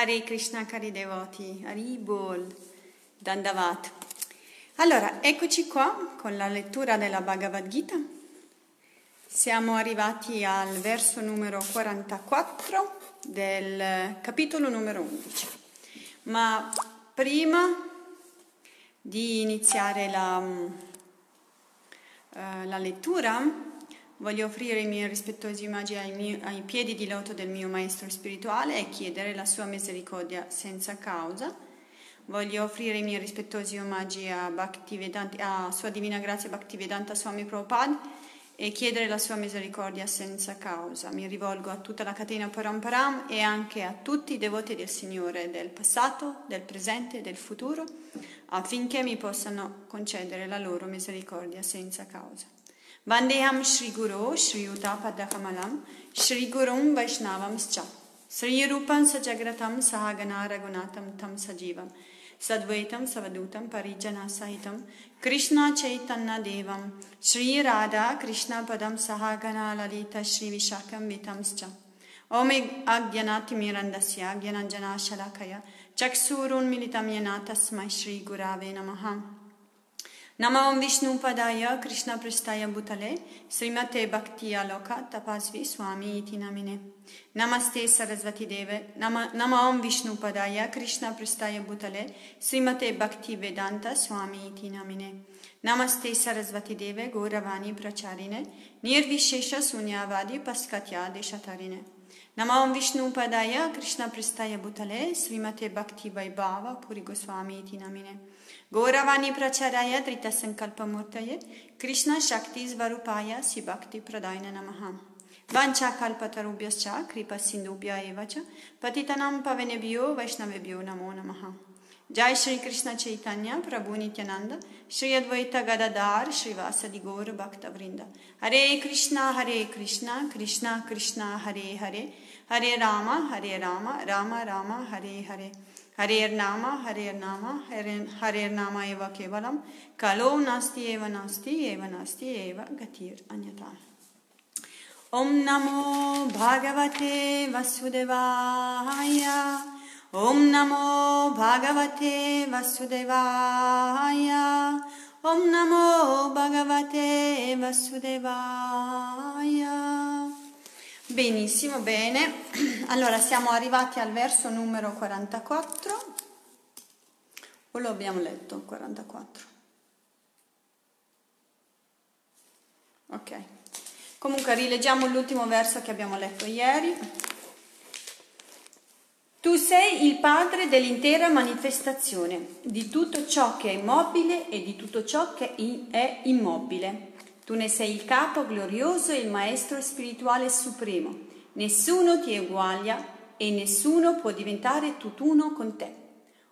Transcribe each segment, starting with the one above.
Hare Krishna cari devoti, Haribol, Dandavat. Allora, eccoci qua con la lettura della Bhagavad Gita. Siamo arrivati al verso numero 44 del capitolo numero 11. Ma prima di iniziare la, uh, la lettura, Voglio offrire i miei rispettosi omaggi ai, miei, ai, piedi di loto del mio maestro spirituale e chiedere la sua misericordia senza causa. Voglio offrire i miei rispettosi omaggi a, a Sua Divina Grazia Bhaktivedanta Swami Prabhupada e chiedere la sua misericordia senza causa. Mi rivolgo a tutta la catena Paramparam e anche a tutti i devoti del Signore del passato, del presente e del futuro affinché mi possano concedere la loro misericordia senza causa. वंदेहम श्री गुरु श्रीयुता पदकमलम श्री गुरु वैष्णव श्री रूप सजग्रत सहगना रघुनाथम थम सजीव सद्वैतम सवदूत परिजन सहित कृष्ण चैतन्य देव श्री राधा कृष्ण पदम सहगना ललित श्री विशाखंश्च ओम अज्ञनातिमीरंदस्याज्ञनजनाशलाखय चक्षूरोन्मीलिता यना तस्म श्रीगुरावे नम नमः ओम विष्णुपदाय कृष्णपृष्ठाय भूतले श्रीमते भक्ति आलोक तपस्वी स्वामी इति नामिने नमस्ते सरस्वती देवे नम ओम विष्णुपदाय कृष्णपृष्ठाय भूतले श्रीमते भक्ति वेदांत स्वामी इति नामिने नमस्ते सरस्वती देवे गौरवाणी प्रचारिणे निर्विशेष शून्यवादी पस्कत्यादिशतरिणे नम ओम विष्णुपदाय कृष्णपृष्ठाय भूतले श्रीमते भक्ति वैभाव पुरी गोस्वामी इति नामिने Puri Goswami Iti Namine Gauravani Pracharaya Trita Sankalpa Murtaye Krishna Shakti Svarupaya Sibhakti Pradayana Namaha Vancha Kalpatarubhyascha Kripa Sindubhya Evacha Patitanam Pavenebhyo Vaishnavebhyo Namo Namaha. Jai Shri Krishna Chaitanya Prabhu Nityananda Shri Advaita Gadadar Shri Vasadi Gaur Bhakta Vrinda. Hare Krishna Hare Krishna Krishna Krishna Hare Hare Hare Rama Hare Rama Rama Rama Hare Hare Harer Nama, Harer Nama, Harer Nama Eva Kevalam, Kalo Nasti Eva Nasti, Eva Nasti Eva Gatir Benissimo, bene. Allora siamo arrivati al verso numero 44. O lo abbiamo letto? 44. Ok. Comunque rileggiamo l'ultimo verso che abbiamo letto ieri. Tu sei il padre dell'intera manifestazione, di tutto ciò che è immobile e di tutto ciò che è immobile. Tu ne sei il capo glorioso e il maestro spirituale supremo. Nessuno ti eguaglia e nessuno può diventare tutt'uno con te.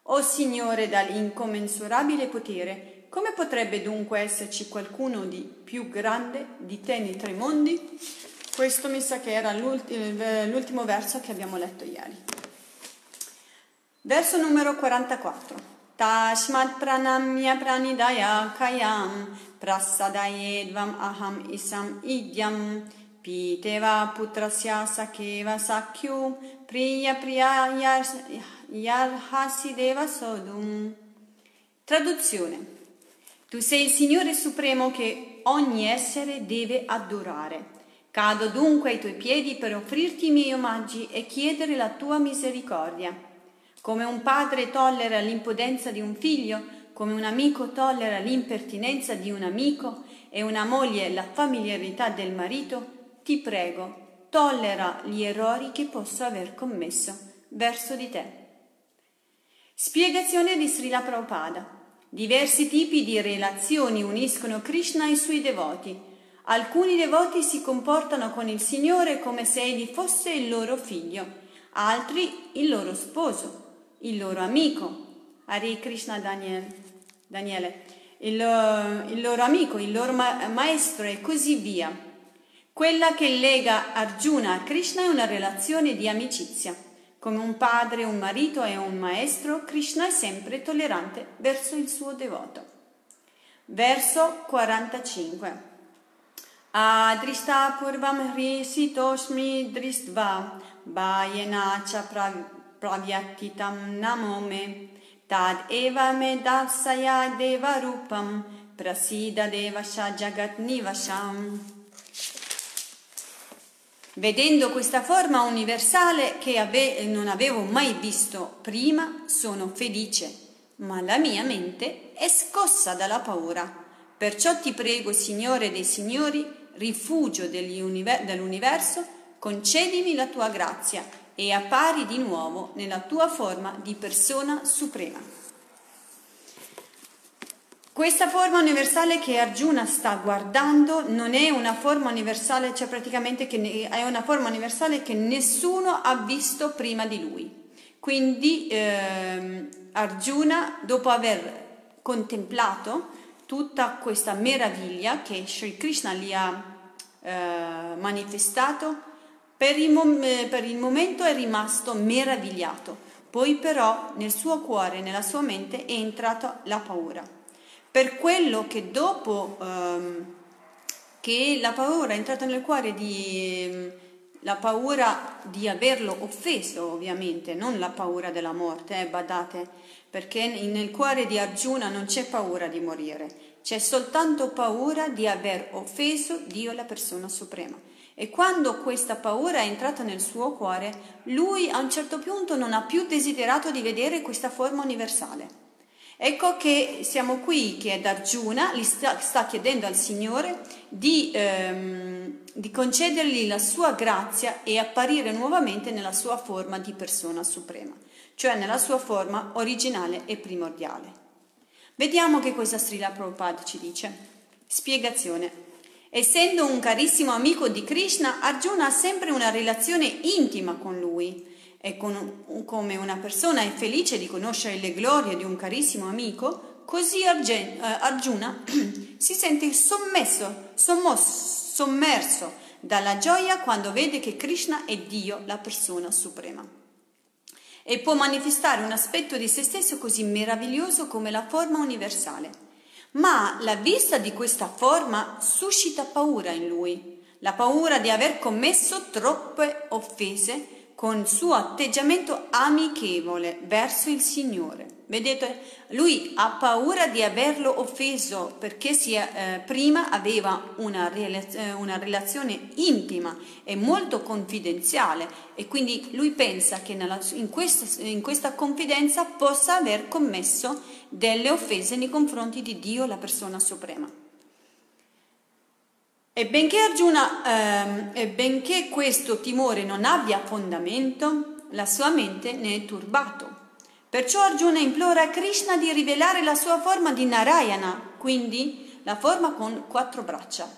O Signore dall'incommensurabile potere, come potrebbe dunque esserci qualcuno di più grande di te nei tre mondi? Questo mi sa che era l'ultimo verso che abbiamo letto ieri. Verso numero 44. Tashmat pranamya pranidaya kayam prasadayedvam aham isam idyam piteva putrasya sakeva sakyu priya priya yarhasideva sodum. Traduzione. Tu sei il Signore Supremo che ogni essere deve adorare. Cado dunque ai tuoi piedi per offrirti i miei omaggi e chiedere la tua misericordia. Come un padre tollera l'impudenza di un figlio, come un amico tollera l'impertinenza di un amico e una moglie la familiarità del marito, ti prego, tollera gli errori che posso aver commesso verso di te. Spiegazione di Srila Prabhupada. Diversi tipi di relazioni uniscono Krishna ai suoi devoti. Alcuni devoti si comportano con il Signore come se egli fosse il loro figlio, altri il loro sposo il loro amico, Hare Krishna Daniel, Daniele, il, il, loro amico, il loro ma- maestro e così via. Quella che lega Arjuna a Krishna è una relazione di amicizia. Come un padre, un marito e un maestro, Krishna è sempre tollerante verso il suo devoto. Verso 45. Adrista purvam hrisitoshmi dristva bhayena cha pravyatitam namome tad eva me dasaya deva rupam prasida devasha jagat nivasham. Vedendo questa forma universale che ave- non avevo mai visto prima, sono felice, ma la mia mente è scossa dalla paura. Perciò ti prego, Signore dei Signori, rifugio dell'universo, concedimi la tua grazia e appari di nuovo nella tua forma di persona suprema. Questa forma universale che Arjuna sta guardando non è una forma universale, cioè praticamente è una forma universale che nessuno ha visto prima di lui. Quindi eh, Arjuna, dopo aver contemplato tutta questa meraviglia che Sri Krishna gli ha eh, manifestato, per il, mom- eh, per il momento è rimasto meravigliato, poi però nel suo cuore, nella sua mente è entrata la paura. Per quello che dopo ehm, che la paura è entrata nel cuore di... Ehm, la paura di averlo offeso, ovviamente, non la paura della morte, eh, badate, perché nel cuore di Arjuna non c'è paura di morire, c'è soltanto paura di aver offeso Dio, la persona suprema. E quando questa paura è entrata nel suo cuore, lui a un certo punto non ha più desiderato di vedere questa forma universale. Ecco che siamo qui, che ad Arjuna gli sta, sta chiedendo al Signore di, ehm, di concedergli la sua grazia e apparire nuovamente nella sua forma di persona suprema, cioè nella sua forma originale e primordiale. Vediamo che cosa Srila Prabhupada ci dice. Spiegazione. Essendo un carissimo amico di Krishna, Arjuna ha sempre una relazione intima con lui e con, come una persona è felice di conoscere le glorie di un carissimo amico, così eh, Arjuna si sente sommesso, sommosso, sommerso dalla gioia quando vede che Krishna è Dio, la persona suprema. E può manifestare un aspetto di se stesso così meraviglioso come la forma universale ma la vista di questa forma suscita paura in lui, la paura di aver commesso troppe offese con suo atteggiamento amichevole verso il Signore. Vedete, lui ha paura di averlo offeso perché si, eh, prima aveva una, eh, una, relazione intima e molto confidenziale e quindi lui pensa che nella, in, questa, in questa confidenza possa aver commesso delle offese nei confronti di Dio, la persona suprema. E benché Arjuna, ehm, e benché questo timore non abbia fondamento, la sua mente ne è turbato. Perciò Arjuna implora Krishna di rivelare la sua forma di Narayana, quindi la forma con quattro braccia.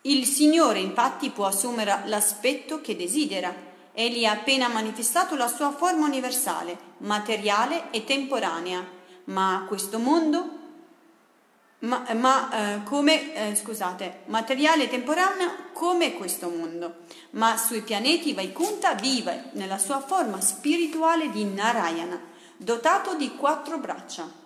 Il Signore infatti può assumere l'aspetto che desidera. Egli ha appena manifestato la sua forma universale, materiale e temporanea, ma questo mondo ma, ma eh, come, eh, scusate, materiale temporaneo come questo mondo, ma sui pianeti Vaikunta vive nella sua forma spirituale di Narayana, dotato di quattro braccia.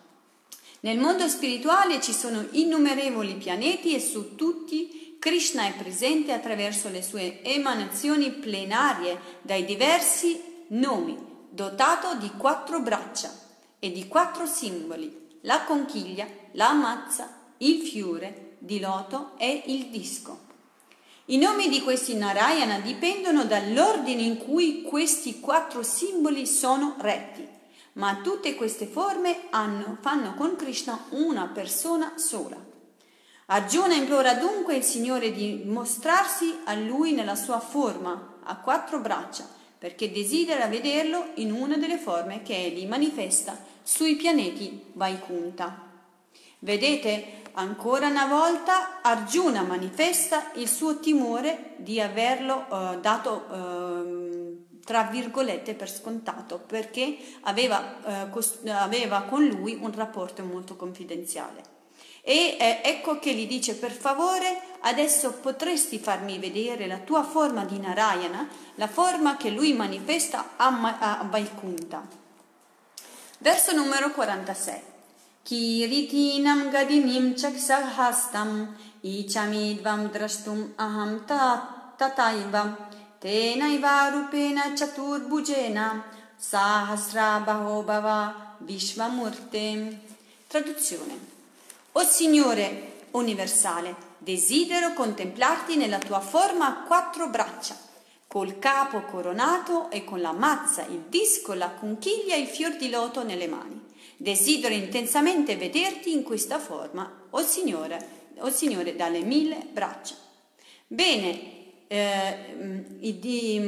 Nel mondo spirituale ci sono innumerevoli pianeti e su tutti Krishna è presente attraverso le sue emanazioni plenarie dai diversi nomi, dotato di quattro braccia e di quattro simboli, la conchiglia, la mazza, il fiore di loto e il disco. I nomi di questi Narayana dipendono dall'ordine in cui questi quattro simboli sono retti, ma tutte queste forme hanno, fanno con Krishna una persona sola. Arjuna implora dunque il Signore di mostrarsi a lui nella sua forma a quattro braccia, perché desidera vederlo in una delle forme che egli manifesta sui pianeti Vaikunta. Vedete, ancora una volta Arjuna manifesta il suo timore di averlo uh, dato, uh, tra virgolette, per scontato, perché aveva, uh, cost- aveva, con lui un rapporto molto confidenziale. E eh, ecco che gli dice, per favore, adesso potresti farmi vedere la tua forma di Narayana, la forma che lui manifesta a, Ma- a Vaikunta. Verso numero 46. कीरीतीनं गदिनीं चक्षहस्तं ईचमीद्वं द्रष्टुम् अहं तथैव तेनैव रूपेण चतुर्भुजेन Sahasrabaho Bhava Vishvamurte. Traduzione. O Signore universale, desidero contemplarti nella tua forma a quattro braccia, col capo coronato e con la mazza, il disco, la conchiglia e il fior di loto nelle mani. Desidero intensamente vederti in questa forma, o Signore, o Signore dalle mille braccia. Bene, eh, i, di,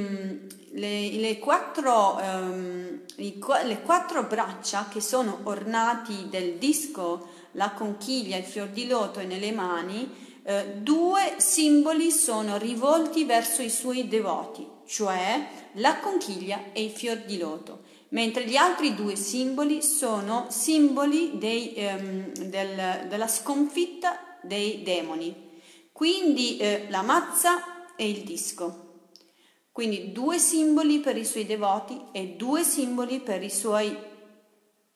le, le, quattro, ehm, i, le, quattro, braccia che sono ornati del disco, la conchiglia, il fior di loto e nelle mani, eh, due simboli sono rivolti verso i suoi devoti, cioè la conchiglia e il fior di loto, mentre gli altri due simboli sono simboli dei, ehm, del, della sconfitta dei demoni. Quindi eh, la mazza e il disco. Quindi due simboli per i suoi devoti e due simboli per i suoi,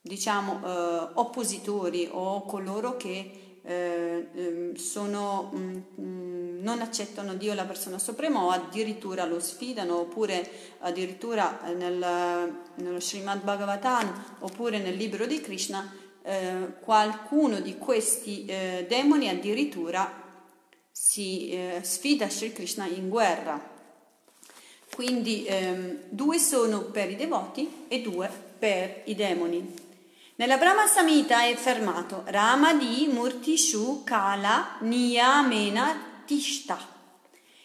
diciamo, eh, oppositori o coloro che eh, ehm, sono, mh, mm, non accettano Dio la persona suprema o addirittura lo sfidano oppure addirittura nel, nello Srimad Bhagavatam oppure nel libro di Krishna eh, qualcuno di questi eh, demoni addirittura si eh, sfida Sri Krishna in guerra quindi ehm, due sono per i devoti e due per i demoni. Nella Brahma Samhita è fermato Ramadi Murti Shu Kala Niyamena Tishta.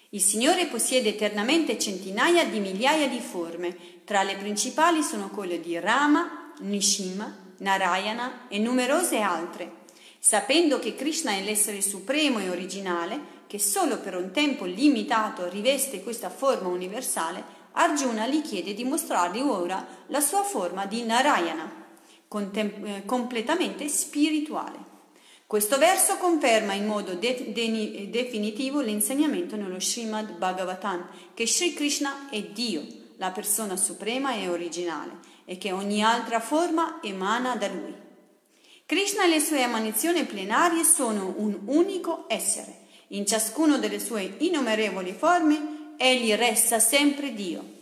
Il Signore possiede eternamente centinaia di migliaia di forme, tra le principali sono quelle di Rama, Nishima, Narayana e numerose altre. Sapendo che Krishna è l'essere supremo e originale, che solo per un tempo limitato riveste questa forma universale, Arjuna gli chiede di mostrargli ora la sua forma di Narayana, completamente spirituale. Questo verso conferma in modo de- de- definitivo l'insegnamento nello Srimad Bhagavatam che Sri Krishna è Dio, la persona suprema e originale, e che ogni altra forma emana da lui. Krishna e le sue emanazioni plenarie sono un unico essere in ciascuno delle sue innumerevoli forme, egli resta sempre Dio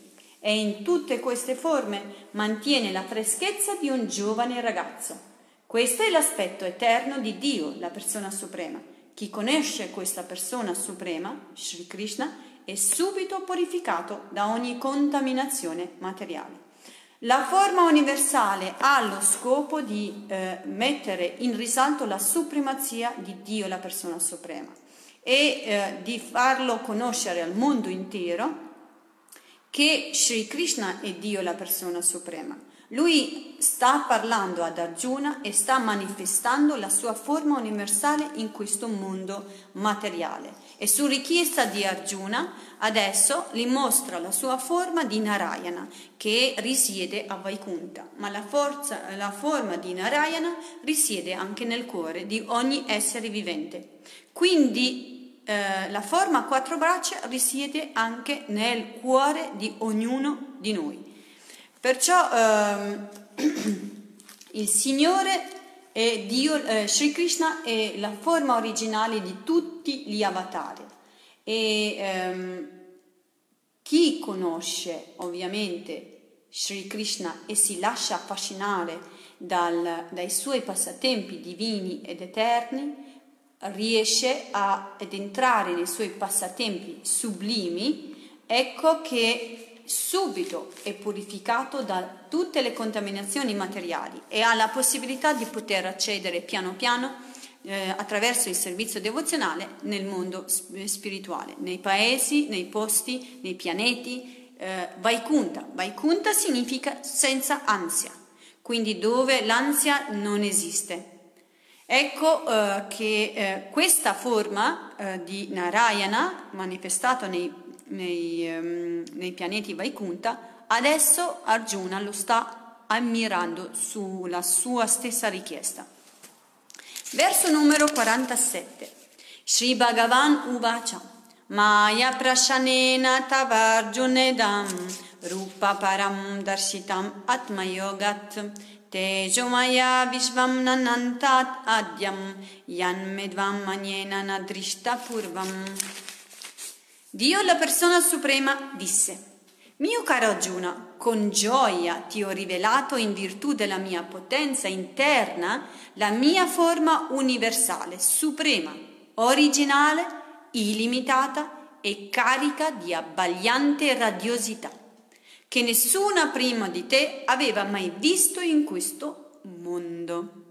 e in tutte queste forme mantiene la freschezza di un giovane ragazzo. Questo è l'aspetto eterno di Dio, la persona suprema. Chi conosce questa persona suprema, Sri Krishna, è subito purificato da ogni contaminazione materiale. La forma universale ha lo scopo di eh, mettere in risalto la supremazia di Dio, la persona suprema e eh, di farlo conoscere al mondo intero che Sri Krishna è Dio la persona suprema. Lui sta parlando ad Arjuna e sta manifestando la sua forma universale in questo mondo materiale. E su richiesta di Arjuna adesso gli mostra la sua forma di Narayana che risiede a Vaikunta, ma la, forza, la forma di Narayana risiede anche nel cuore di ogni essere vivente. Quindi eh, la forma a quattro braccia risiede anche nel cuore di ognuno di noi. Perciò ehm, il Signore è Dio, eh, Sri Krishna è la forma originale di tutti gli avatar. E ehm, chi conosce ovviamente Sri Krishna e si lascia affascinare dal, dai suoi passatempi divini ed eterni, riesce a, ad entrare nei suoi passatempi sublimi, ecco che subito è purificato da tutte le contaminazioni materiali e ha la possibilità di poter accedere piano piano eh, attraverso il servizio devozionale nel mondo spirituale, nei paesi, nei posti, nei pianeti. Eh, Vaikunta. Vaikunta significa senza ansia, quindi dove l'ansia non esiste. Ecco eh, che eh, questa forma eh, di Narayana, manifestata nei, nei, um, nei, pianeti Vaikunta, adesso Arjuna lo sta ammirando sulla sua stessa richiesta. Verso numero 47. Sri Bhagavan Uvacha Maya Prashanena Tavarjunedam Rupa Param Darshitam Atmayogat Tejomaya Vishvam Nanantat Adyam Yanmedvam Maniena Nadrishta Purvam. Dio, la persona suprema, disse: Mio caro Arjuna, con gioia ti ho rivelato in virtù della mia potenza interna la mia forma universale, suprema, originale, illimitata e carica di abbagliante radiosità, che nessuna prima di te aveva mai visto in questo mondo.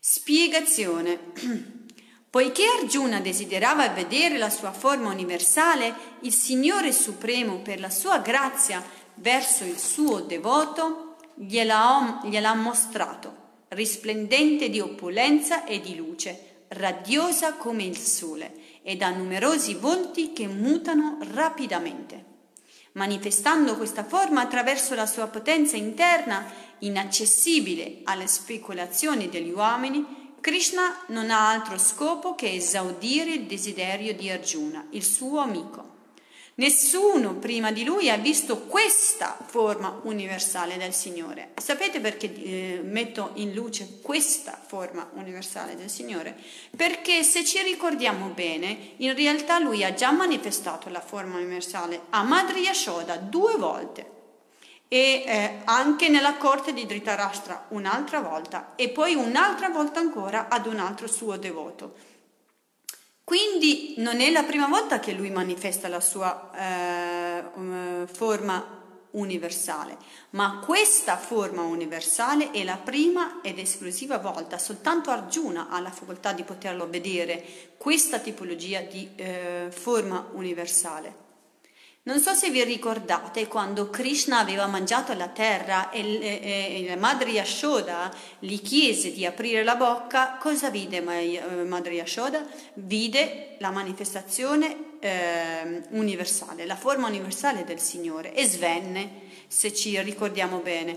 Spiegazione. Poiché Arjuna desiderava vedere la sua forma universale, il Signore Supremo, per la sua grazia verso il suo devoto, gliela, gliel'ha mostrato, risplendente di opulenza e di luce, radiosa come il sole, e da numerosi volti che mutano rapidamente. Manifestando questa forma attraverso la sua potenza interna, inaccessibile alle speculazioni degli uomini, Krishna non ha altro scopo che esaudire il desiderio di Arjuna, il suo amico. Nessuno prima di lui ha visto questa forma universale del Signore. Sapete perché eh, metto in luce questa forma universale del Signore? Perché se ci ricordiamo bene, in realtà lui ha già manifestato la forma universale a Madre Yashoda due volte e eh, anche nella corte di Dhritarashtra un'altra volta e poi un'altra volta ancora ad un altro suo devoto. Quindi non è la prima volta che lui manifesta la sua eh, um, forma universale, ma questa forma universale è la prima ed esclusiva volta, soltanto Arjuna ha la facoltà di poterlo vedere, questa tipologia di eh, forma universale. Non so se vi ricordate quando Krishna aveva mangiato la terra e, e, e la madre Yashoda gli chiese di aprire la bocca, cosa vide eh, madre Yashoda? Vide la manifestazione eh, universale, la forma universale del Signore e svenne, se ci ricordiamo bene,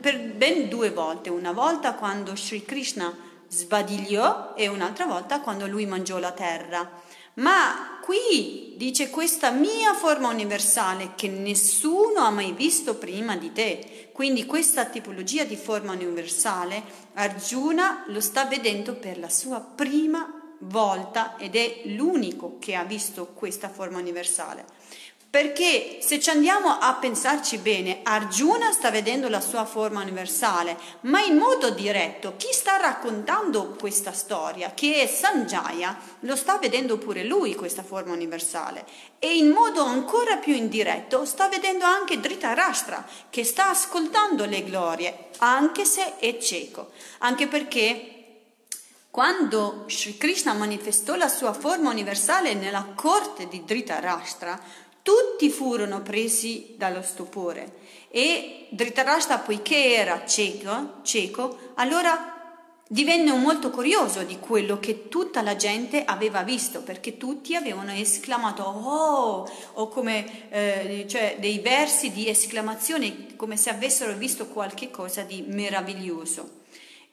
per ben due volte, una volta quando Sri Krishna sbadigliò e un'altra volta quando lui mangiò la terra. Ma qui dice questa mia forma universale che nessuno ha mai visto prima di te. Quindi questa tipologia di forma universale Arjuna lo sta vedendo per la sua prima volta ed è l'unico che ha visto questa forma universale. Perché se ci andiamo a pensarci bene, Arjuna sta vedendo la sua forma universale, ma in modo diretto chi sta raccontando questa storia, che è Sanjaya, lo sta vedendo pure lui questa forma universale. E in modo ancora più indiretto sta vedendo anche Dhritarashtra, che sta ascoltando le glorie, anche se è cieco. Anche perché quando Sri Krishna manifestò la sua forma universale nella corte di Dhritarashtra, tutti furono presi dallo stupore e Dhritarashtra, poiché era cieco, cieco, allora divenne molto curioso di quello che tutta la gente aveva visto, perché tutti avevano esclamato oh, o come eh, cioè dei versi di esclamazione, come se avessero visto qualche cosa di meraviglioso.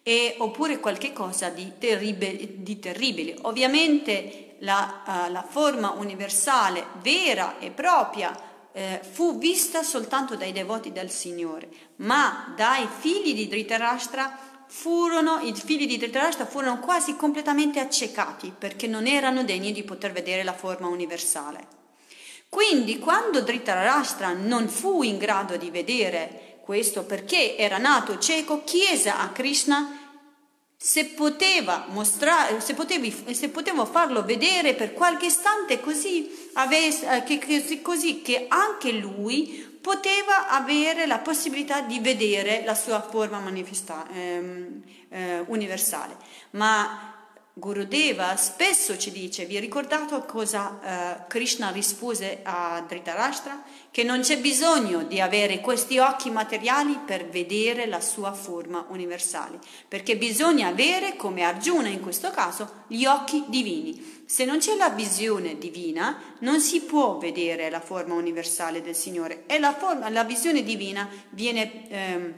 E, oppure qualche cosa di, terribile, di terribile. Ovviamente la, uh, la forma universale, vera e propria, eh, fu vista soltanto dai devoti del Signore, ma dai figli di Dhritarashtra furono, i figli di Dhritarashtra furono quasi completamente accecati perché non erano degni di poter vedere la forma universale. Quindi quando Dhritarashtra non fu in grado di vedere questo perché era nato cieco, chiese a Krishna se mostrare, se, potevi, se potevo farlo vedere per qualche istante così, avesse, eh, che, che, così che anche lui poteva avere la possibilità di vedere la sua forma manifesta, ehm, eh, universale. Ma Gurudeva spesso ci dice, vi ricordate cosa eh, Krishna rispose a Dhritarashtra? Che non c'è bisogno di avere questi occhi materiali per vedere la sua forma universale, perché bisogna avere, come Arjuna in questo caso, gli occhi divini. Se non c'è la visione divina, non si può vedere la forma universale del Signore e la, forma, la visione divina viene... Ehm,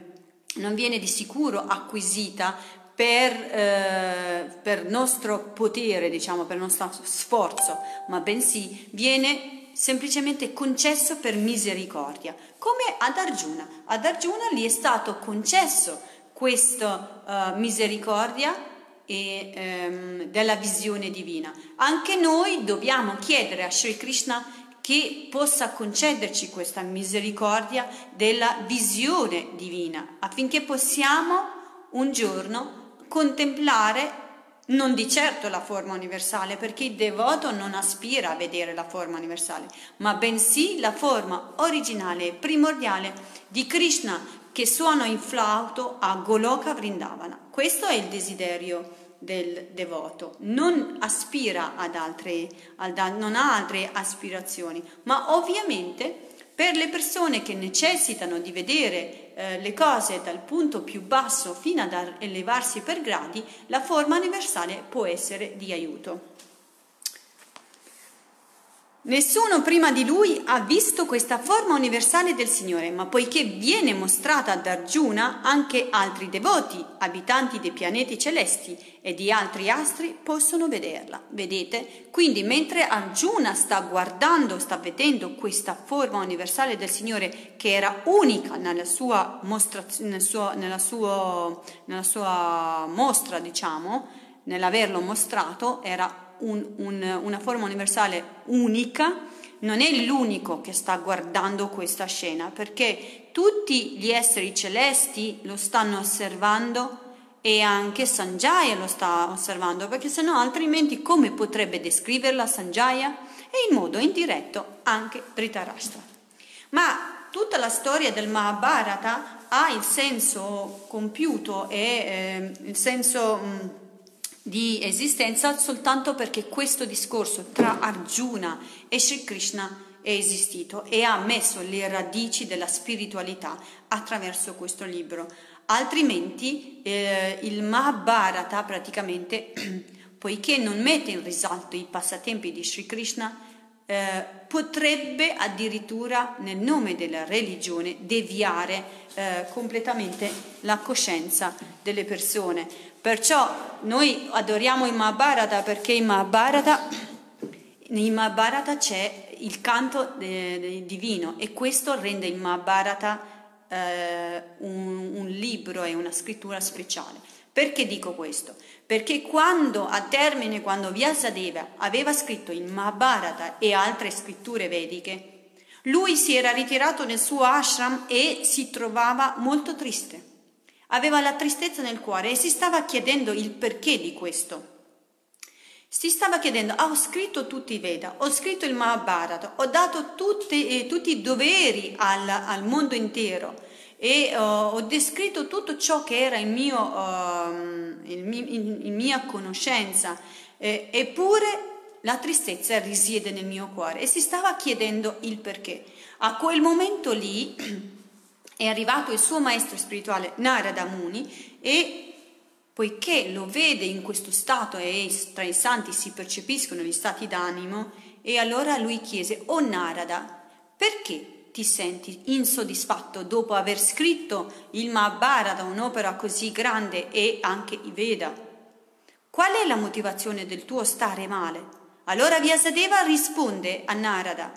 non viene di sicuro acquisita per, eh, per nostro potere, diciamo, per nostro sforzo, ma bensì viene semplicemente concesso per misericordia, come ad Arjuna. Ad Arjuna gli è stato concesso questa uh, misericordia e, um, della visione divina. Anche noi dobbiamo chiedere a Sri Krishna che possa concederci questa misericordia della visione divina, affinché possiamo un giorno contemplare non di certo la forma universale, perché il devoto non aspira a vedere la forma universale, ma bensì la forma originale e primordiale di Krishna che suona in flauto a Goloka Vrindavana. Questo è il desiderio del devoto, non aspira ad altre, ad, non ha altre aspirazioni, ma ovviamente per le persone che necessitano di vedere eh, le cose dal punto più basso fino ad elevarsi per gradi, la forma universale può essere di aiuto. Nessuno prima di lui ha visto questa forma universale del Signore, ma poiché viene mostrata ad Arjuna, anche altri devoti, abitanti dei pianeti celesti e di altri astri, possono vederla. Vedete? Quindi mentre Arjuna sta guardando, sta vedendo questa forma universale del Signore che era unica nella sua, mostra, nel suo, nella suo, nella sua mostra, diciamo, nell'averlo mostrato, era un, un, una forma universale unica, non è l'unico che sta guardando questa scena, perché tutti gli esseri celesti lo stanno osservando e anche Sanjaya lo sta osservando, perché se no altrimenti come potrebbe descriverla Sanjaya? E in modo indiretto anche Dhritarashtra. Ma tutta la storia del Mahabharata ha il senso compiuto e eh, il senso... Mh, di esistenza soltanto perché questo discorso tra Arjuna e Sri Krishna è esistito e ha messo le radici della spiritualità attraverso questo libro. Altrimenti eh, il Mahabharata praticamente, poiché non mette in risalto i passatempi di Sri Krishna, eh, potrebbe addirittura nel nome della religione deviare eh, completamente la coscienza delle persone. Perciò noi adoriamo il Mahabharata perché in Mahabharata, in Mahabharata c'è il canto divino e questo rende il Mahabharata eh, un, un libro e una scrittura speciale. Perché dico questo? Perché quando a termine, quando Vyasadeva aveva scritto il Mahabharata e altre scritture vediche, lui si era ritirato nel suo ashram e si trovava molto triste Aveva la tristezza nel cuore e si stava chiedendo il perché di questo. Si stava chiedendo, ah, ho scritto tutti i Veda, ho scritto il Mahabharata, ho dato tutti, eh, tutti i doveri al, al, mondo intero e uh, ho descritto tutto ciò che era il mio, uh, il, il, il mia conoscenza, eh, eppure la tristezza risiede nel mio cuore e si stava chiedendo il perché. A quel momento lì è arrivato il suo maestro spirituale Narada Muni e poiché lo vede in questo stato e tra i santi si percepiscono gli stati d'animo, e allora lui chiese, o oh Narada, perché ti senti insoddisfatto dopo aver scritto il Mahabharata, un'opera così grande, e anche i Veda? Qual è la motivazione del tuo stare male? Allora Vyasadeva risponde a Narada,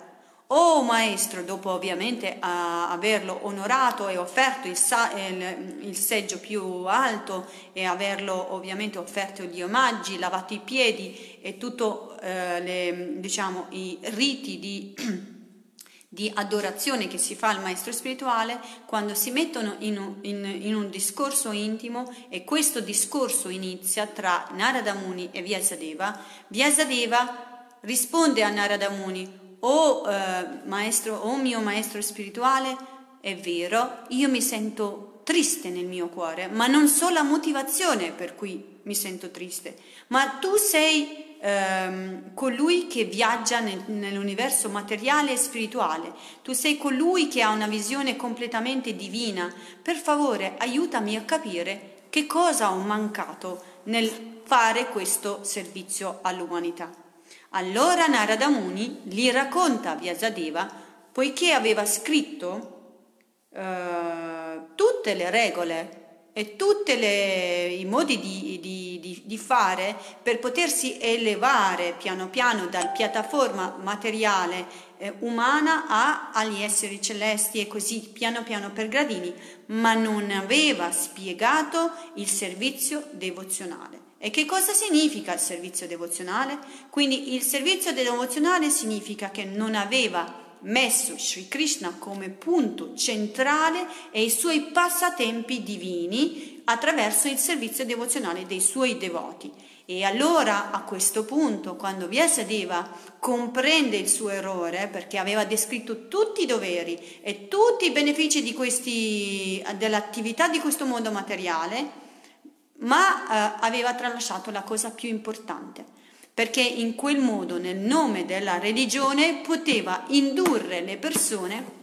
Oh maestro, dopo ovviamente averlo onorato e offerto il, il, il, seggio più alto e averlo ovviamente offerto gli omaggi, lavato i piedi e tutti eh, diciamo, i riti di, di, adorazione che si fa al maestro spirituale, quando si mettono in un, in, in un discorso intimo e questo discorso inizia tra Narada Muni e Vyasadeva, Vyasadeva risponde a Narada Muni, oh eh, maestro, oh mio maestro spirituale, è vero, io mi sento triste nel mio cuore, ma non so la motivazione per cui mi sento triste, ma tu sei ehm, colui che viaggia nel, nell'universo materiale e spirituale, tu sei colui che ha una visione completamente divina, per favore aiutami a capire che cosa ho mancato nel fare questo servizio all'umanità. Allora Narada Muni gli racconta a Vyasadeva, poiché aveva scritto eh, tutte le regole e tutti i modi di, di, di, di, fare per potersi elevare piano piano dal piattaforma materiale eh, umana a, agli esseri celesti e così piano piano per gradini, ma non aveva spiegato il servizio devozionale. E che cosa significa il servizio devozionale? Quindi il servizio devozionale significa che non aveva messo Sri Krishna come punto centrale e i suoi passatempi divini attraverso il servizio devozionale dei suoi devoti. E allora a questo punto, quando Vyasadeva comprende il suo errore, perché aveva descritto tutti i doveri e tutti i benefici di questi, dell'attività di questo mondo materiale, ma eh, aveva tralasciato la cosa più importante, perché in quel modo, nel nome della religione, poteva indurre le persone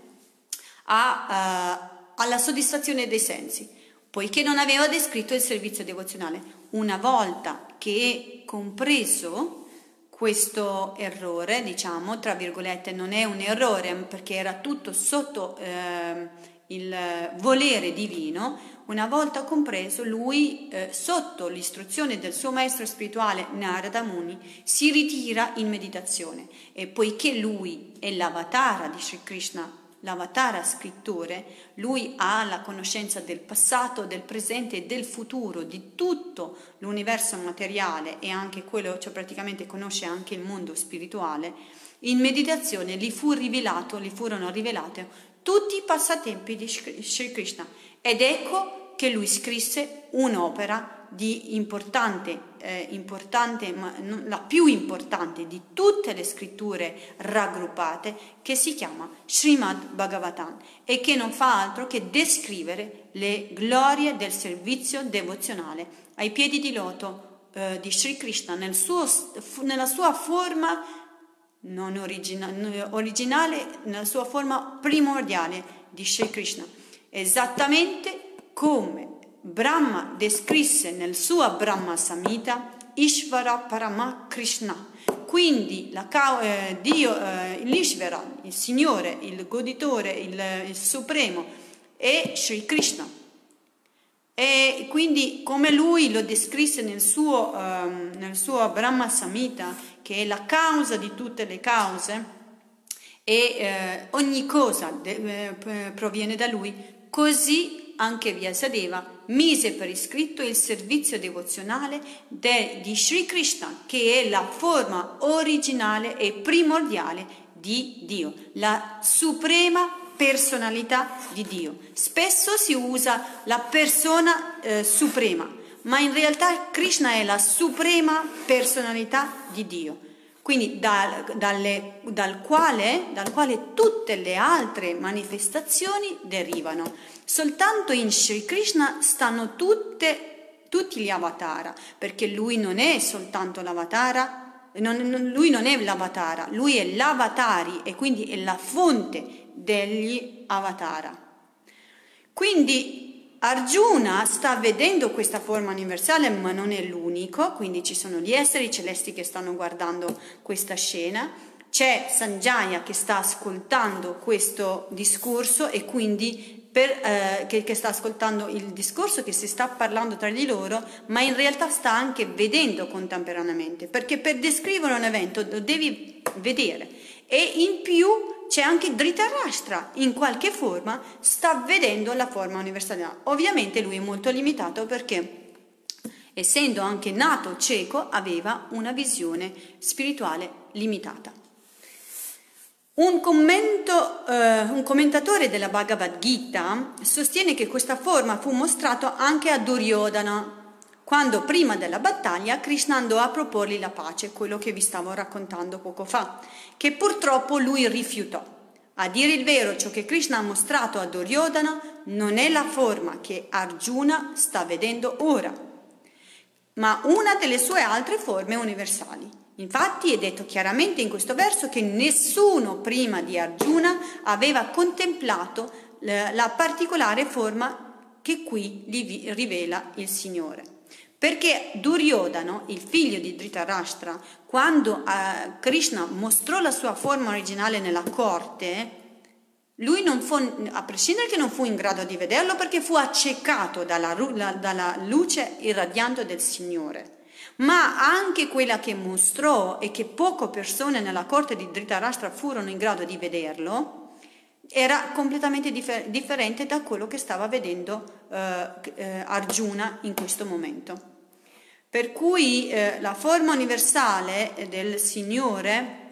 a, uh, alla soddisfazione dei sensi, poiché non aveva descritto il servizio devozionale. Una volta che compreso questo errore, diciamo, tra virgolette, non è un errore perché era tutto sotto eh, il volere divino, una volta compreso, lui, eh, sotto l'istruzione del suo maestro spirituale Narada Muni, si ritira in meditazione. E poiché lui è l'avatara di Sri Krishna, l'avatara scrittore, lui ha la conoscenza del passato, del presente e del futuro, di tutto l'universo materiale e anche quello, cioè praticamente conosce anche il mondo spirituale, in meditazione gli fu rivelato, gli furono rivelati tutti i passatempi di Sri Krishna. Ed ecco che lui scrisse un'opera di importante, eh, importante ma la più importante di tutte le scritture raggruppate, che si chiama Srimad Bhagavatam e che non fa altro che descrivere le glorie del servizio devozionale ai piedi di loto eh, di Sri Krishna nel suo, nella sua forma non origina, originale, nella sua forma primordiale di Sri Krishna, esattamente come Brahma descrisse nel suo Brahma Samhita Ishvara Parama Krishna. Quindi la, eh, Dio, eh, l'Ishvara, il Signore, il Goditore, il, il Supremo, è Sri Krishna. E quindi come lui lo descrisse nel suo, um, nel suo Brahma Samhita, che è la causa di tutte le cause, e eh, ogni cosa de- eh, proviene da lui, così anche Vyasadeva mise per iscritto il servizio devozionale de, di Sri Krishna, che è la forma originale e primordiale di Dio, la suprema personalità di Dio. Spesso si usa la persona eh, suprema, ma in realtà Krishna è la suprema personalità di Dio. Quindi dal, dalle, dal, quale, dal quale tutte le altre manifestazioni derivano. Soltanto in Sri Krishna stanno tutte, tutti gli avatara, perché lui non è soltanto l'avatara, non, non, lui non è l'avatara, lui è l'avatari e quindi è la fonte degli avatara. Quindi Arjuna sta vedendo questa forma universale, ma non è l'unico, quindi ci sono gli esseri celesti che stanno guardando questa scena, c'è Sanjaya che sta ascoltando questo discorso e quindi per, eh, che, che, sta ascoltando il discorso, che si sta parlando tra di loro, ma in realtà sta anche vedendo contemporaneamente, perché per descrivere un evento lo devi vedere. E in più c'è anche Dhritarashtra, in qualche forma sta vedendo la forma universale. Ovviamente lui è molto limitato perché essendo anche nato cieco aveva una visione spirituale limitata. Un, commento, eh, un, commentatore della Bhagavad Gita sostiene che questa forma fu mostrata anche a Duryodhana quando prima della battaglia Krishna andò a proporgli la pace, quello che vi stavo raccontando poco fa, che purtroppo lui rifiutò. A dire il vero, ciò che Krishna ha mostrato a Duryodhana non è la forma che Arjuna sta vedendo ora, ma una delle sue altre forme universali. Infatti è detto chiaramente in questo verso che nessuno prima di Arjuna aveva contemplato la particolare forma che qui rivela il Signore. Perché Duryodhana, il figlio di Dhritarashtra, quando uh, Krishna mostrò la sua forma originale nella corte, lui non fu, a prescindere che non fu in grado di vederlo perché fu accecato dalla, dalla luce irradiante del Signore ma anche quella che mostrò e che poche persone nella corte di Dhritarashtra furono in grado di vederlo, era completamente differ- differente da quello che stava vedendo eh, eh, Arjuna in questo momento. Per cui eh, la forma universale del Signore,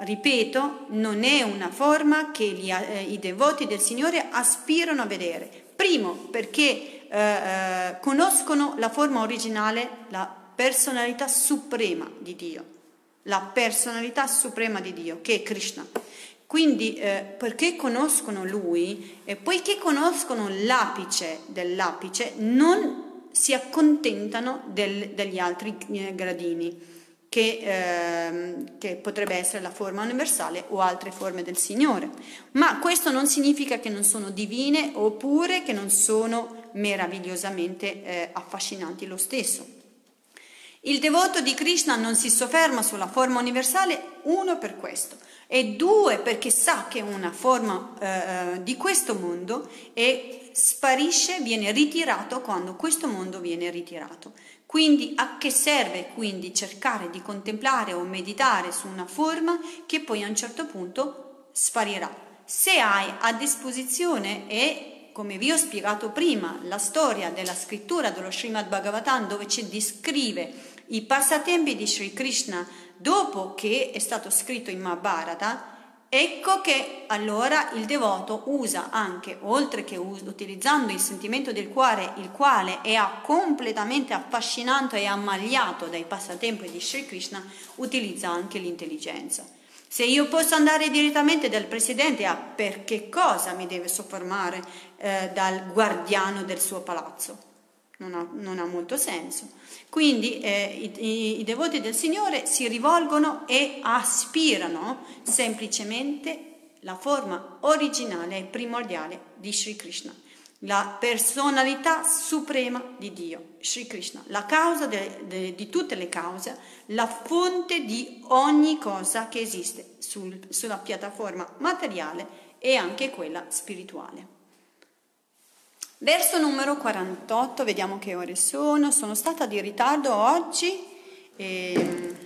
ripeto, non è una forma che gli, eh, i devoti del Signore aspirano a vedere. Primo, perché eh, eh conoscono la forma originale, la personalità suprema di Dio, la personalità suprema di Dio, che è Krishna. Quindi eh, perché conoscono lui e poiché conoscono l'apice dell'apice, non si accontentano del, degli altri eh, gradini, che, eh, che, potrebbe essere la forma universale o altre forme del Signore. Ma questo non significa che non sono divine oppure che non sono meravigliosamente eh, affascinanti lo stesso. Il devoto di Krishna non si sofferma sulla forma universale, uno per questo e due perché sa che è una forma eh, di questo mondo e sparisce, viene ritirato quando questo mondo viene ritirato. Quindi a che serve quindi cercare di contemplare o meditare su una forma che poi a un certo punto sparirà? Se hai a disposizione e come vi ho spiegato prima, la storia della scrittura dello Srimad Bhagavatam dove ci descrive i passatempi di Sri Krishna dopo che è stato scritto in Mahabharata, ecco che allora il devoto usa anche, oltre che utilizzando il sentimento del cuore, il quale è completamente affascinato e ammaliato dai passatempi di Sri Krishna, utilizza anche l'intelligenza. Se io posso andare direttamente dal presidente a per che cosa mi deve soffermare eh, dal guardiano del suo palazzo? Non ha, non ha molto senso. Quindi eh, i, i, devoti del Signore si rivolgono e aspirano semplicemente la forma originale e primordiale di Sri Krishna, la personalità suprema di Dio, Sri Krishna, la causa de, de, di tutte le cause, la fonte di ogni cosa che esiste sul, sulla piattaforma materiale e anche quella spirituale. Verso numero 48, vediamo che ore sono, sono stata di ritardo oggi, e,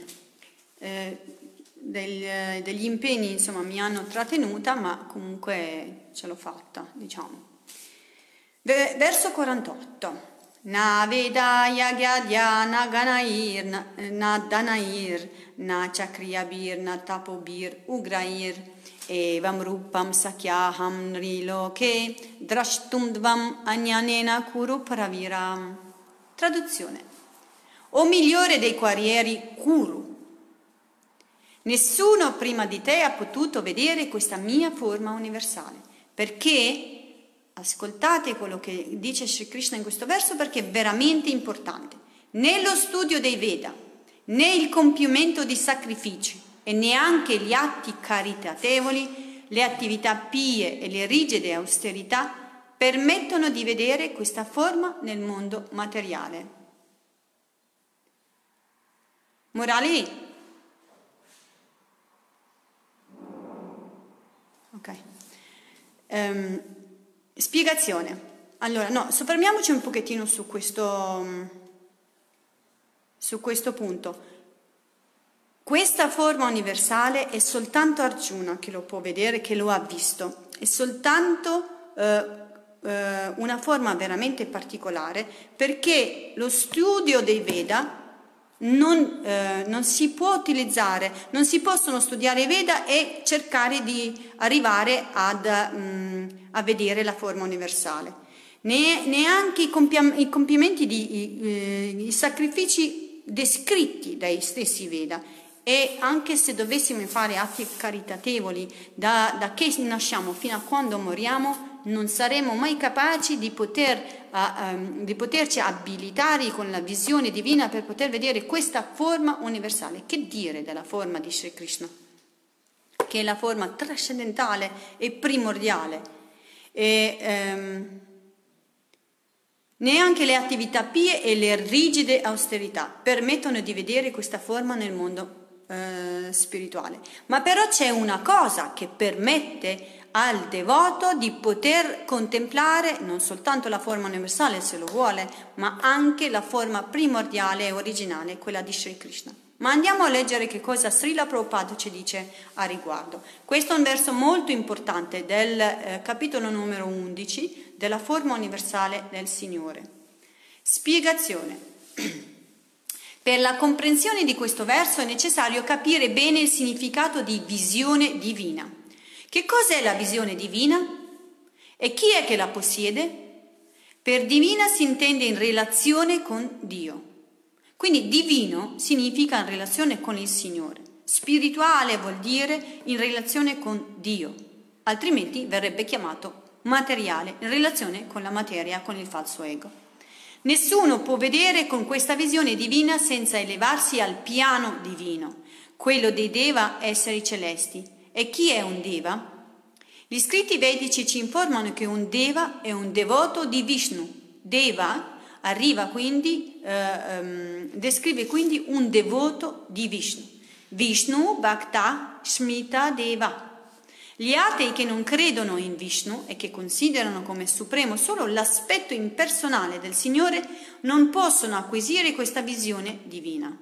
eh, del, degli impegni insomma mi hanno trattenuta, ma comunque ce l'ho fatta, diciamo. Verso 48. Na vedaya gyadya na ganair na danair na chakriyabir na tapobir ugrair evam rupam sakyaham nriloke drashtum dvam anyanena kuru praviram. Traduzione. O migliore dei guerrieri Kuru, nessuno prima di te ha potuto vedere questa mia forma universale, perché, ascoltate quello che dice Sri Krishna in questo verso perché è veramente importante, né lo studio dei Veda, né il compimento di sacrifici, e neanche gli atti caritatevoli, le attività pie e le rigide austerità permettono di vedere questa forma nel mondo materiale. Morali? Ok. Um, spiegazione. Allora, no, soffermiamoci un pochettino su questo, su questo punto. Questa forma universale è soltanto Arjuna che lo può vedere, che lo ha visto, è soltanto eh, eh, una forma veramente particolare perché lo studio dei Veda non, eh, non, si può utilizzare, non si possono studiare i Veda e cercare di arrivare ad, mm, a vedere la forma universale. Ne, neanche i, compia- i compimenti, di, i, eh, i sacrifici descritti dai stessi Veda e anche se dovessimo fare atti caritatevoli da, da che nasciamo fino a quando moriamo, non saremo mai capaci di, poter, uh, um, di poterci abilitare con la visione divina per poter vedere questa forma universale. Che dire della forma di Sri Krishna? Che è la forma trascendentale e primordiale. E, um, Neanche le attività pie e le rigide austerità permettono di vedere questa forma nel mondo eh, spirituale. Ma però c'è una cosa che permette al devoto di poter contemplare non soltanto la forma universale se lo vuole, ma anche la forma primordiale e originale, quella di Sri Krishna. Ma andiamo a leggere che cosa Srila Prabhupada ci dice a riguardo. Questo è un verso molto importante del eh, capitolo numero 11 della forma universale del Signore. Spiegazione. Per la comprensione di questo verso è necessario capire bene il significato di visione divina. Che cos'è la visione divina? E chi è che la possiede? Per divina si intende in relazione con Dio. Quindi divino significa in relazione con il Signore. Spirituale vuol dire in relazione con Dio, altrimenti verrebbe chiamato materiale, in relazione con la materia, con il falso ego. Nessuno può vedere con questa visione divina senza elevarsi al piano divino, quello dei Deva esseri celesti. E chi è un Deva? Gli scritti vedici ci informano che un Deva è un devoto di Vishnu. Deva arriva quindi, eh, um, descrive quindi un devoto di Vishnu. Vishnu Bhakta Shmita Deva. Gli atei che non credono in Vishnu e che considerano come supremo solo l'aspetto impersonale del Signore non possono acquisire questa visione divina.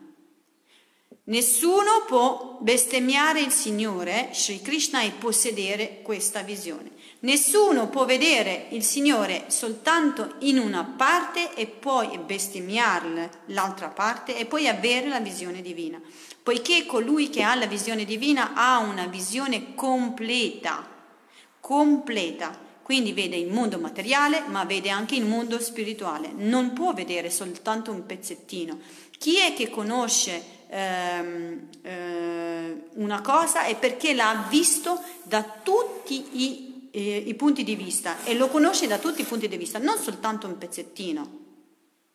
Nessuno può bestemmiare il Signore, Sri Krishna, e possedere questa visione. Nessuno può vedere il Signore soltanto in una parte e poi bestemmiarle l'altra parte e poi avere la visione divina, poiché colui che ha la visione divina ha una visione completa, completa. Quindi vede il mondo materiale, ma vede anche il mondo spirituale. Non può vedere soltanto un pezzettino. Chi è che conosce ehm, eh, una cosa è perché l'ha visto da tutti i eh, i punti di vista e lo conosce da tutti i punti di vista, non soltanto un pezzettino.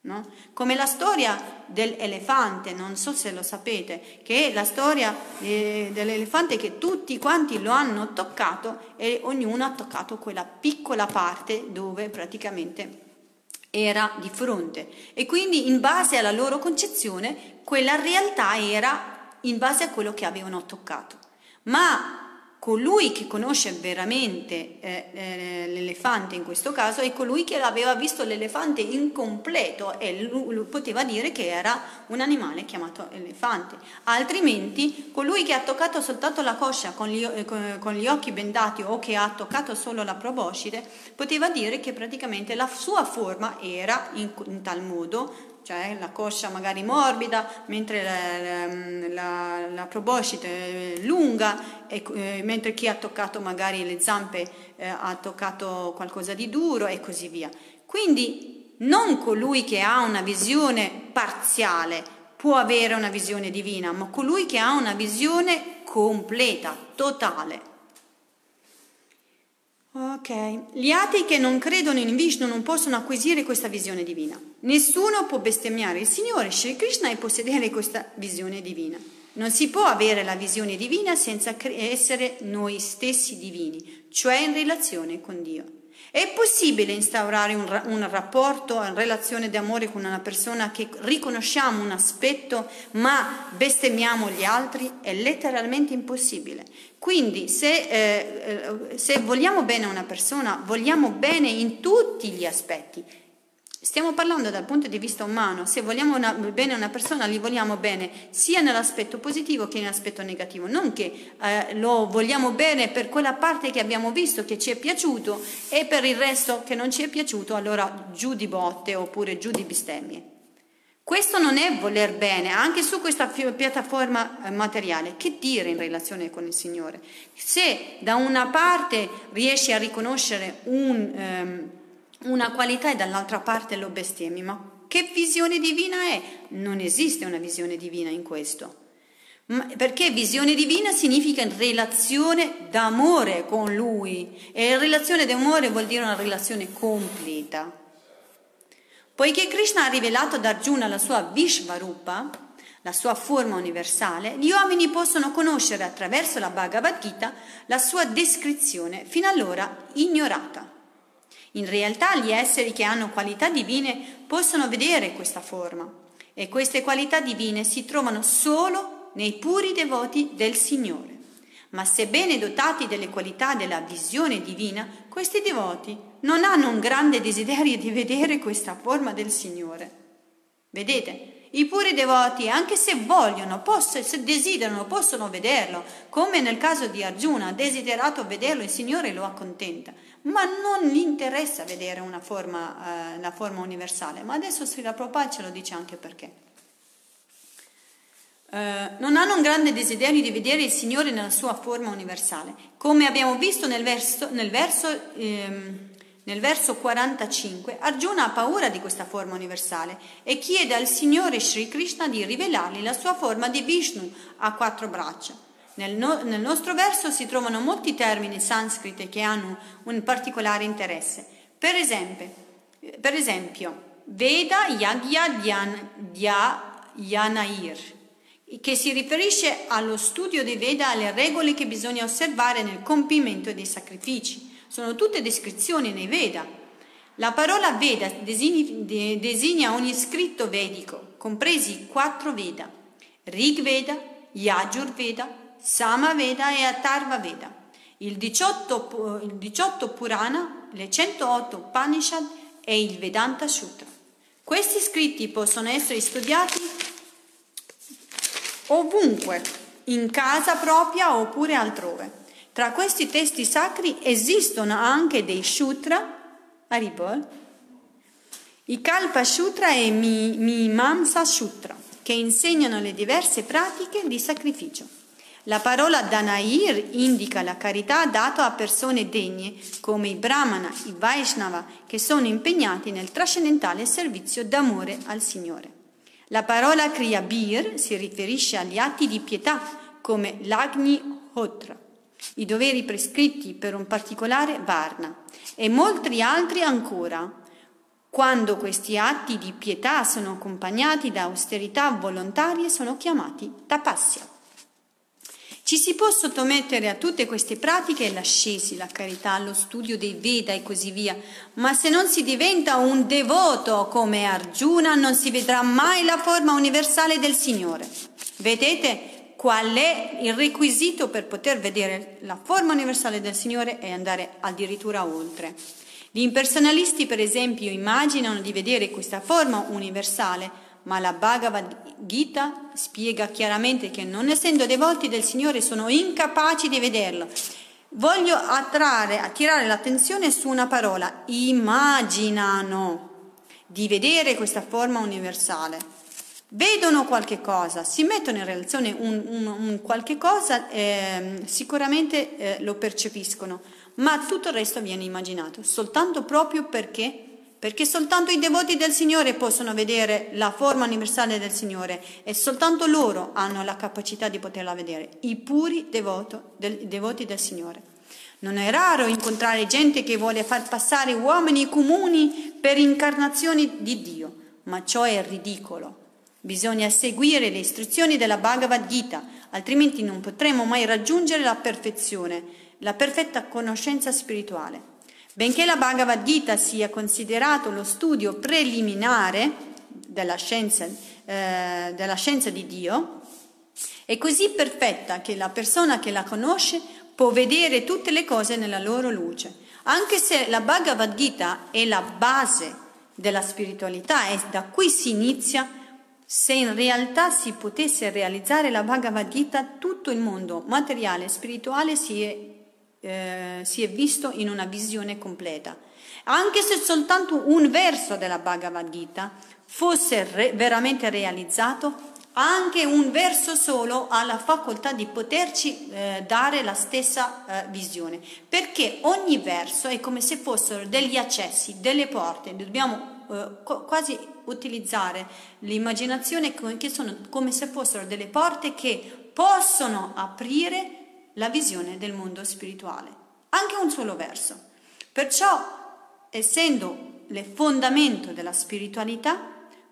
No? Come la storia dell'elefante, non so se lo sapete, che è la storia eh, dell'elefante che tutti quanti lo hanno toccato e ognuno ha toccato quella piccola parte dove praticamente era di fronte. E quindi in base alla loro concezione, quella realtà era in base a quello che avevano toccato. Ma colui che conosce veramente eh, eh, l'elefante in questo caso è colui che aveva visto l'elefante incompleto e lui, lui poteva dire che era un animale chiamato elefante. Altrimenti colui che ha toccato soltanto la coscia con gli, eh, con, con gli occhi bendati o che ha toccato solo la proboscide poteva dire che praticamente la sua forma era in, in tal modo cioè la coscia magari morbida, mentre la, la, la proboscide è lunga, e, eh, mentre chi ha toccato magari le zampe eh, ha toccato qualcosa di duro e così via. Quindi non colui che ha una visione parziale può avere una visione divina, ma colui che ha una visione completa, totale. Ok, gli atei che non credono in Vishnu non possono acquisire questa visione divina. Nessuno può bestemmiare il Signore Shri Krishna e possedere questa visione divina. Non si può avere la visione divina senza essere noi stessi divini, cioè in relazione con Dio. È possibile instaurare un, un rapporto, una relazione di amore con una persona che riconosciamo un aspetto ma bestemmiamo gli altri? È letteralmente impossibile. Quindi se, eh, eh se vogliamo bene a una persona, vogliamo bene in tutti gli aspetti Stiamo parlando dal punto di vista umano, se vogliamo una, bene una persona, gli vogliamo bene sia nell'aspetto positivo che nell'aspetto negativo, non che eh, lo vogliamo bene per quella parte che abbiamo visto che ci è piaciuto e per il resto che non ci è piaciuto, allora giù di botte oppure giù di bestemmie. Questo non è voler bene, anche su questa piattaforma eh, materiale. Che dire in relazione con il Signore? Se da una parte riesci a riconoscere un... Um, una qualità e dall'altra parte lo bestemmi. Ma che visione divina è? Non esiste una visione divina in questo. Perché visione divina significa relazione d'amore con Lui e relazione d'amore vuol dire una relazione completa. Poiché Krishna ha rivelato ad Arjuna la sua Vishvarupa, la sua forma universale, gli uomini possono conoscere attraverso la Bhagavad Gita la sua descrizione fino allora ignorata. In realtà gli esseri che hanno qualità divine possono vedere questa forma e queste qualità divine si trovano solo nei puri devoti del Signore. Ma sebbene dotati delle qualità della visione divina, questi devoti non hanno un grande desiderio di vedere questa forma del Signore. Vedete? I puri devoti, anche se vogliono, possono, se desiderano, possono vederlo, come nel caso di Arjuna, ha desiderato vederlo, il Signore lo accontenta ma non gli interessa vedere una forma, eh, la forma universale. Ma adesso Srila Prabhupada ce lo dice anche perché. eh, non hanno un grande desiderio di vedere il Signore nella sua forma universale. Come abbiamo visto nel verso, nel verso, ehm, nel verso 45, Arjuna ha paura di questa forma universale e chiede al Signore Sri Krishna di rivelargli la sua forma di Vishnu a quattro braccia. Nel, no, nel nostro verso si trovano molti termini sanscriti che hanno un particolare interesse. Per esempio, per esempio Veda Yagya Dhyan, Yanair che si riferisce allo studio dei Veda, alle regole che bisogna osservare nel compimento dei sacrifici. Sono tutte descrizioni nei Veda. La parola Veda designa ogni scritto vedico, compresi quattro Veda, Rig Veda, Yajur Veda, Sama Veda e Atharva Veda. Il 18, il 18 Purana, le 108 Upanishad e il Vedanta Sutra. Questi scritti possono essere studiati ovunque, in casa propria oppure altrove. Tra questi testi sacri esistono anche dei Sutra, Haribol, i Kalpa Sutra e Mimamsa Sutra, che insegnano le diverse pratiche di sacrificio. La parola Danair indica la carità data a persone degne come i Brahmana, i Vaishnava, che sono impegnati nel trascendentale servizio d'amore al Signore. La parola Kriyabir si riferisce agli atti di pietà come l'Agni Hotra, i doveri prescritti per un particolare Varna e molti altri ancora, quando questi atti di pietà sono accompagnati da austerità volontarie sono chiamati tapasya. Ci si può sottomettere a tutte queste pratiche l'ascesi, la carità, lo studio dei Veda e così via, ma se non si diventa un devoto come Arjuna non si vedrà mai la forma universale del Signore. Vedete qual è il requisito per poter vedere la forma universale del Signore e andare addirittura oltre. Gli impersonalisti, per esempio, immaginano di vedere questa forma universale ma la Bhagavad Gita spiega chiaramente che non essendo devoti del Signore sono incapaci di vederlo. Voglio attrarre, attirare l'attenzione su una parola, immaginano di vedere questa forma universale. Vedono qualche cosa, si mettono in relazione un, un, un qualche cosa, eh, sicuramente eh, lo percepiscono, ma tutto il resto viene immaginato, soltanto proprio perché perché soltanto i devoti del Signore possono vedere la forma universale del Signore e soltanto loro hanno la capacità di poterla vedere, i puri devoto, del, devoti del Signore. Non è raro incontrare gente che vuole far passare uomini comuni per incarnazioni di Dio, ma ciò è ridicolo. Bisogna seguire le istruzioni della Bhagavad Gita, altrimenti non potremo mai raggiungere la perfezione, la perfetta conoscenza spirituale. Benché la Bhagavad Gita sia considerato lo studio preliminare della scienza, eh, della scienza di Dio, è così perfetta che la persona che la conosce può vedere tutte le cose nella loro luce. Anche se la Bhagavad Gita è la base della spiritualità e da qui si inizia, se in realtà si potesse realizzare la Bhagavad Gita, tutto il mondo materiale e spirituale si eh, si è visto in una visione completa. Anche se soltanto un verso della Bhagavad Gita fosse re- veramente realizzato, anche un verso solo ha la facoltà di poterci eh, dare la stessa eh, visione, perché ogni verso è come se fossero degli accessi, delle porte, dobbiamo eh, quasi utilizzare l'immaginazione che sono come se fossero delle porte che possono aprire la visione del mondo spirituale. Anche un solo verso. Perciò, essendo le fondamento della spiritualità,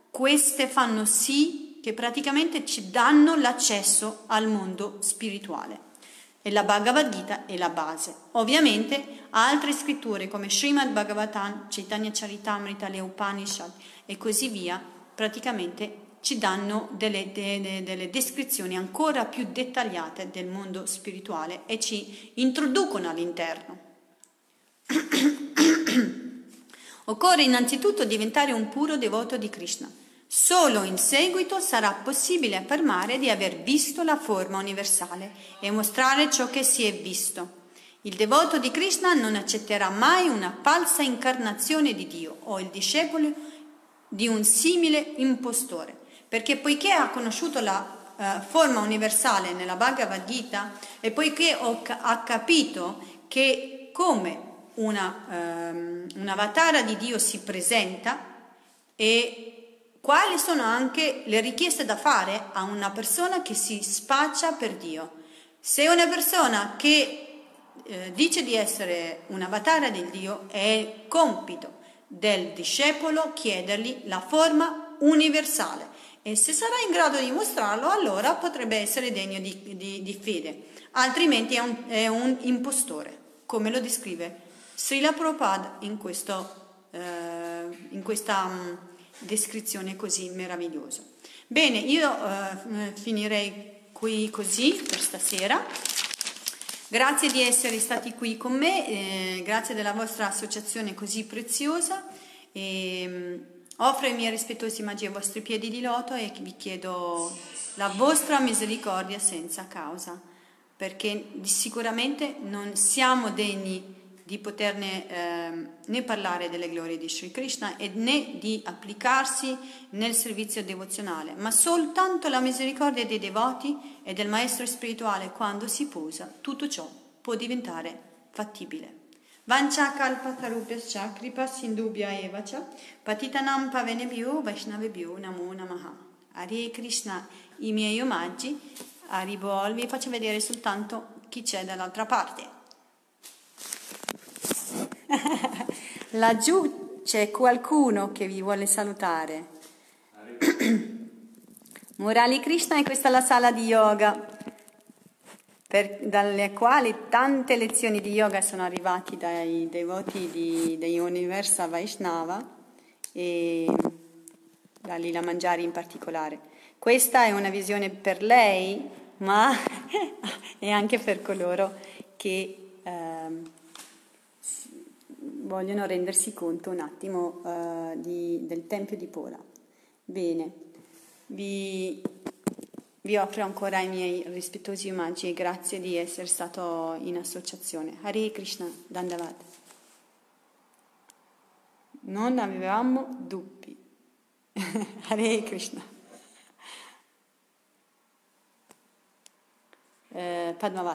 queste fanno sì che praticamente ci danno l'accesso al mondo spirituale. E la Bhagavad Gita è la base. Ovviamente altre scritture come Srimad Bhagavatam, Chaitanya Charitamrita, le Upanishad e così via, praticamente ci danno delle, delle, delle, descrizioni ancora più dettagliate del mondo spirituale e ci introducono all'interno. Occorre innanzitutto diventare un puro devoto di Krishna. Solo in seguito sarà possibile affermare di aver visto la forma universale e mostrare ciò che si è visto. Il devoto di Krishna non accetterà mai una falsa incarnazione di Dio o il discepolo di un simile impostore perché poiché ha conosciuto la uh, forma universale nella Bhagavad Gita e poiché ho, ha capito che come una, um, un avatar di Dio si presenta e quali sono anche le richieste da fare a una persona che si spaccia per Dio. Se una persona che eh, dice di essere un avatar del Dio, è compito del discepolo chiedergli la forma universale e se sarà in grado di mostrarlo allora potrebbe essere degno di, di, di fede, altrimenti è un, è un, impostore, come lo descrive Srila Prabhupada in, questo, eh, in questa um, descrizione così meravigliosa. Bene, io eh, finirei qui così per stasera. Grazie di essere stati qui con me, eh, grazie della vostra associazione così preziosa. E, um, offro i miei rispettosi magi ai vostri piedi di loto e vi chiedo la vostra misericordia senza causa, perché sicuramente non siamo degni di poterne eh, né parlare delle glorie di Sri Krishna e né di applicarsi nel servizio devozionale, ma soltanto la misericordia dei devoti e del maestro spirituale quando si posa, tutto ciò può diventare fattibile. Vancha kalpatarupyascha kripa sindubhya evacha patitanam pavenebhyo vaishnavebhyo namo namaha. Hare Krishna, i miei omaggi, Haribol, vi faccio vedere soltanto chi c'è dall'altra parte. Laggiù c'è qualcuno che vi vuole salutare. Murali Krishna e questa è la sala di yoga, per, dalle quali tante lezioni di yoga sono arrivate dai devoti di, di Universa Vaishnava e da Lila Mangiari in particolare. Questa è una visione per lei, ma è anche per coloro che... Eh, vogliono rendersi conto un attimo uh, di, del Tempio di Pola. Bene, vi, vi, offro ancora i miei rispettosi omaggi e grazie di essere stato in associazione. Hare Krishna, Dandavad. Non avevamo dubbi. Hare Krishna. Eh, Padmavat.